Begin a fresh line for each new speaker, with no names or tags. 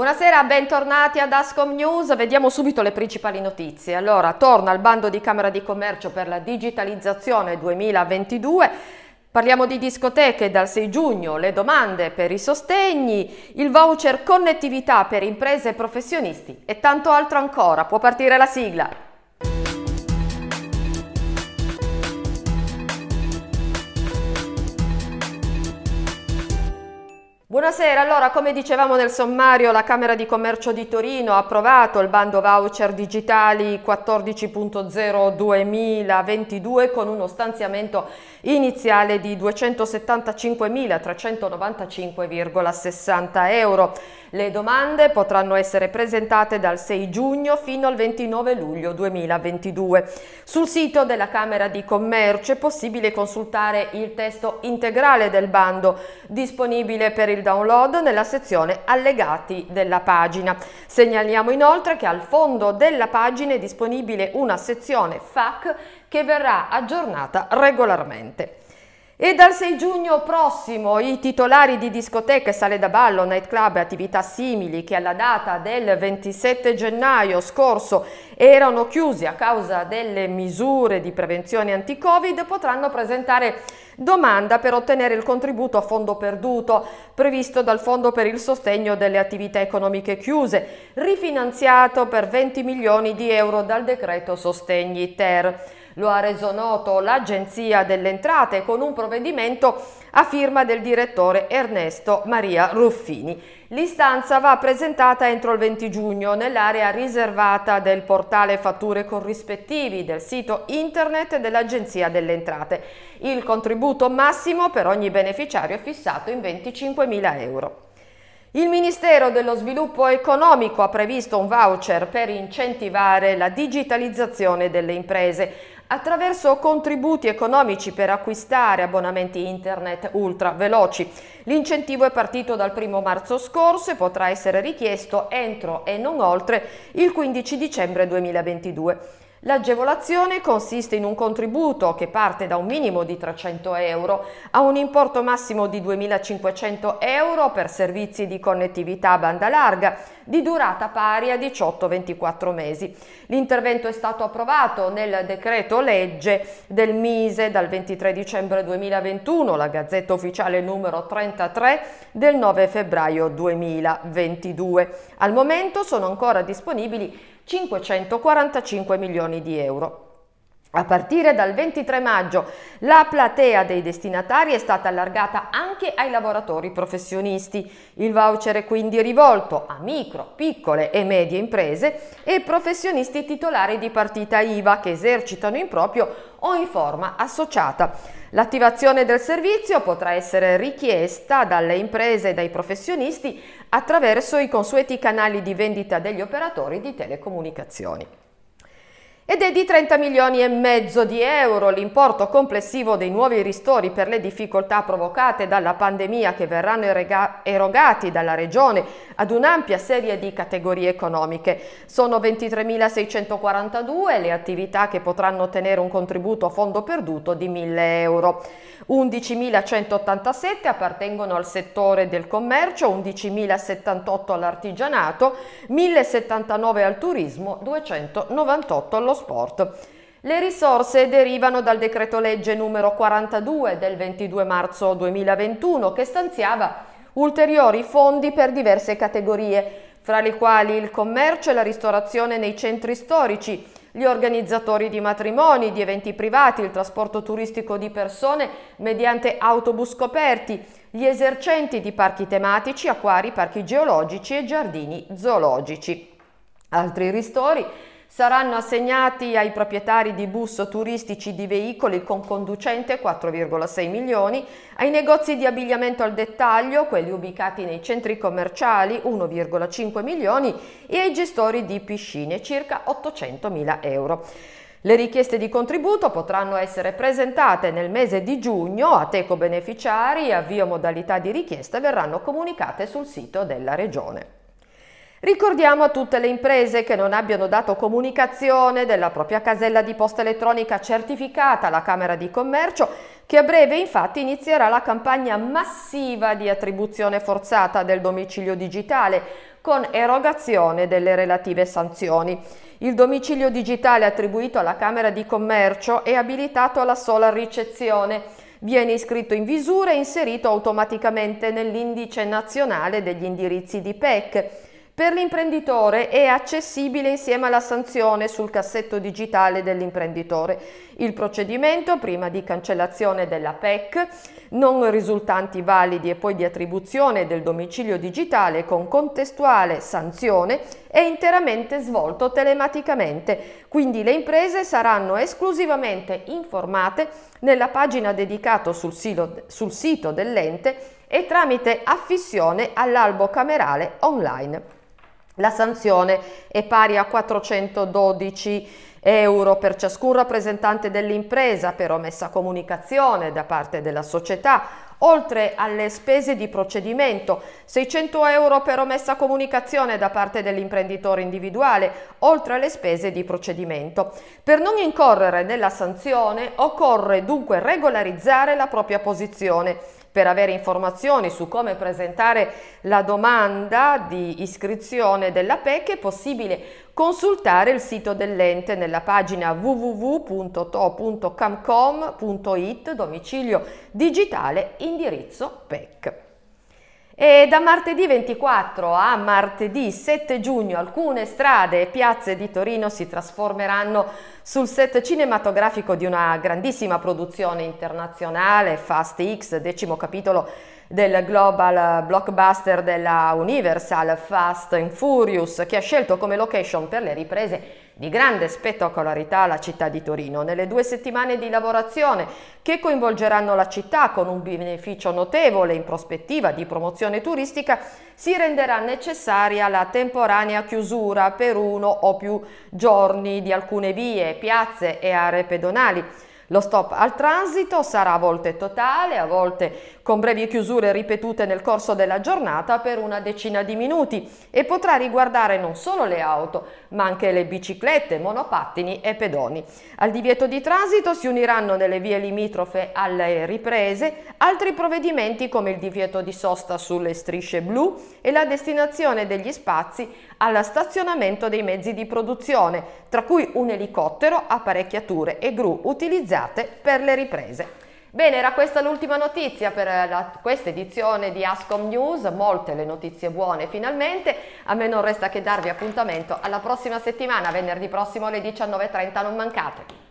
Buonasera, bentornati ad Ascom News. Vediamo subito le principali notizie. Allora, torna il bando di Camera di Commercio per la digitalizzazione 2022. Parliamo di discoteche dal 6 giugno, le domande per i sostegni, il voucher connettività per imprese e professionisti e tanto altro ancora. Può partire la sigla. Buonasera, allora come dicevamo nel sommario la Camera di Commercio di Torino ha approvato il bando voucher digitali 14.0 2022 con uno stanziamento iniziale di 275.395,60 euro. Le domande potranno essere presentate dal 6 giugno fino al 29 luglio 2022. Sul sito della Camera di Commercio è possibile consultare il testo integrale del bando disponibile per il download nella sezione allegati della pagina. Segnaliamo inoltre che al fondo della pagina è disponibile una sezione FAQ che verrà aggiornata regolarmente. E dal 6 giugno prossimo i titolari di discoteche, sale da ballo, nightclub e attività simili che alla data del 27 gennaio scorso erano chiusi a causa delle misure di prevenzione anti-Covid potranno presentare domanda per ottenere il contributo a fondo perduto previsto dal Fondo per il sostegno delle attività economiche chiuse, rifinanziato per 20 milioni di euro dal decreto Sostegni Ter. Lo ha reso noto l'Agenzia delle Entrate con un provvedimento a firma del direttore Ernesto Maria Ruffini. L'istanza va presentata entro il 20 giugno nell'area riservata del portale fatture corrispettivi del sito internet dell'Agenzia delle Entrate. Il contributo massimo per ogni beneficiario è fissato in 25.000 euro. Il Ministero dello Sviluppo Economico ha previsto un voucher per incentivare la digitalizzazione delle imprese attraverso contributi economici per acquistare abbonamenti internet ultra veloci. L'incentivo è partito dal 1 marzo scorso e potrà essere richiesto entro e non oltre il 15 dicembre 2022. L'agevolazione consiste in un contributo che parte da un minimo di 300 euro a un importo massimo di 2.500 euro per servizi di connettività a banda larga di durata pari a 18-24 mesi. L'intervento è stato approvato nel decreto legge del Mise dal 23 dicembre 2021, la Gazzetta Ufficiale numero 33 del 9 febbraio 2022. Al momento sono ancora disponibili 545 milioni di euro. A partire dal 23 maggio la platea dei destinatari è stata allargata anche ai lavoratori professionisti. Il voucher è quindi rivolto a micro, piccole e medie imprese e professionisti titolari di partita IVA che esercitano in proprio o in forma associata. L'attivazione del servizio potrà essere richiesta dalle imprese e dai professionisti attraverso i consueti canali di vendita degli operatori di telecomunicazioni ed è di 30 milioni e mezzo di euro l'importo complessivo dei nuovi ristori per le difficoltà provocate dalla pandemia che verranno erogati dalla Regione ad un'ampia serie di categorie economiche. Sono 23.642 le attività che potranno ottenere un contributo a fondo perduto di 1.000 euro. 11.187 appartengono al settore del commercio, 11.078 all'artigianato, 1.079 al turismo, 298 allo sport. Le risorse derivano dal decreto legge numero 42 del 22 marzo 2021 che stanziava ulteriori fondi per diverse categorie, fra le quali il commercio e la ristorazione nei centri storici, gli organizzatori di matrimoni, di eventi privati, il trasporto turistico di persone mediante autobus coperti, gli esercenti di parchi tematici, acquari, parchi geologici e giardini zoologici. Altri ristori saranno assegnati ai proprietari di bus turistici di veicoli con conducente 4,6 milioni, ai negozi di abbigliamento al dettaglio, quelli ubicati nei centri commerciali 1,5 milioni e ai gestori di piscine circa 800 mila euro. Le richieste di contributo potranno essere presentate nel mese di giugno a teco beneficiari, avvio modalità di richiesta verranno comunicate sul sito della Regione. Ricordiamo a tutte le imprese che non abbiano dato comunicazione della propria casella di posta elettronica certificata alla Camera di Commercio che a breve infatti inizierà la campagna massiva di attribuzione forzata del domicilio digitale con erogazione delle relative sanzioni. Il domicilio digitale attribuito alla Camera di Commercio è abilitato alla sola ricezione. Viene iscritto in visura e inserito automaticamente nell'indice nazionale degli indirizzi di PEC per l'imprenditore è accessibile insieme alla sanzione sul cassetto digitale dell'imprenditore. Il procedimento, prima di cancellazione della PEC, non risultanti validi e poi di attribuzione del domicilio digitale con contestuale sanzione, è interamente svolto telematicamente, quindi le imprese saranno esclusivamente informate nella pagina dedicata sul, sul sito dell'ente e tramite affissione all'albo camerale online. La sanzione è pari a 412 euro per ciascun rappresentante dell'impresa per omessa comunicazione da parte della società, oltre alle spese di procedimento, 600 euro per omessa comunicazione da parte dell'imprenditore individuale, oltre alle spese di procedimento. Per non incorrere nella sanzione occorre dunque regolarizzare la propria posizione per avere informazioni su come presentare la domanda di iscrizione della PEC è possibile consultare il sito dell'ente nella pagina www.to.camcom.it domicilio digitale indirizzo PEC. E da martedì 24 a martedì 7 giugno alcune strade e piazze di Torino si trasformeranno sul set cinematografico di una grandissima produzione internazionale, Fast X, decimo capitolo del global blockbuster della Universal Fast and Furious, che ha scelto come location per le riprese di grande spettacolarità la città di Torino. Nelle due settimane di lavorazione che coinvolgeranno la città con un beneficio notevole in prospettiva di promozione turistica, si renderà necessaria la temporanea chiusura per uno o più giorni di alcune vie, piazze e aree pedonali lo stop al transito sarà a volte totale, a volte con brevi chiusure ripetute nel corso della giornata per una decina di minuti e potrà riguardare non solo le auto, ma anche le biciclette, monopattini e pedoni. Al divieto di transito si uniranno nelle vie limitrofe alle riprese altri provvedimenti come il divieto di sosta sulle strisce blu e la destinazione degli spazi al stazionamento dei mezzi di produzione, tra cui un elicottero, apparecchiature e gru utilizzate per le riprese. Bene, era questa l'ultima notizia per la, questa edizione di Ascom News, molte le notizie buone finalmente, a me non resta che darvi appuntamento alla prossima settimana, venerdì prossimo alle 19.30, non mancate.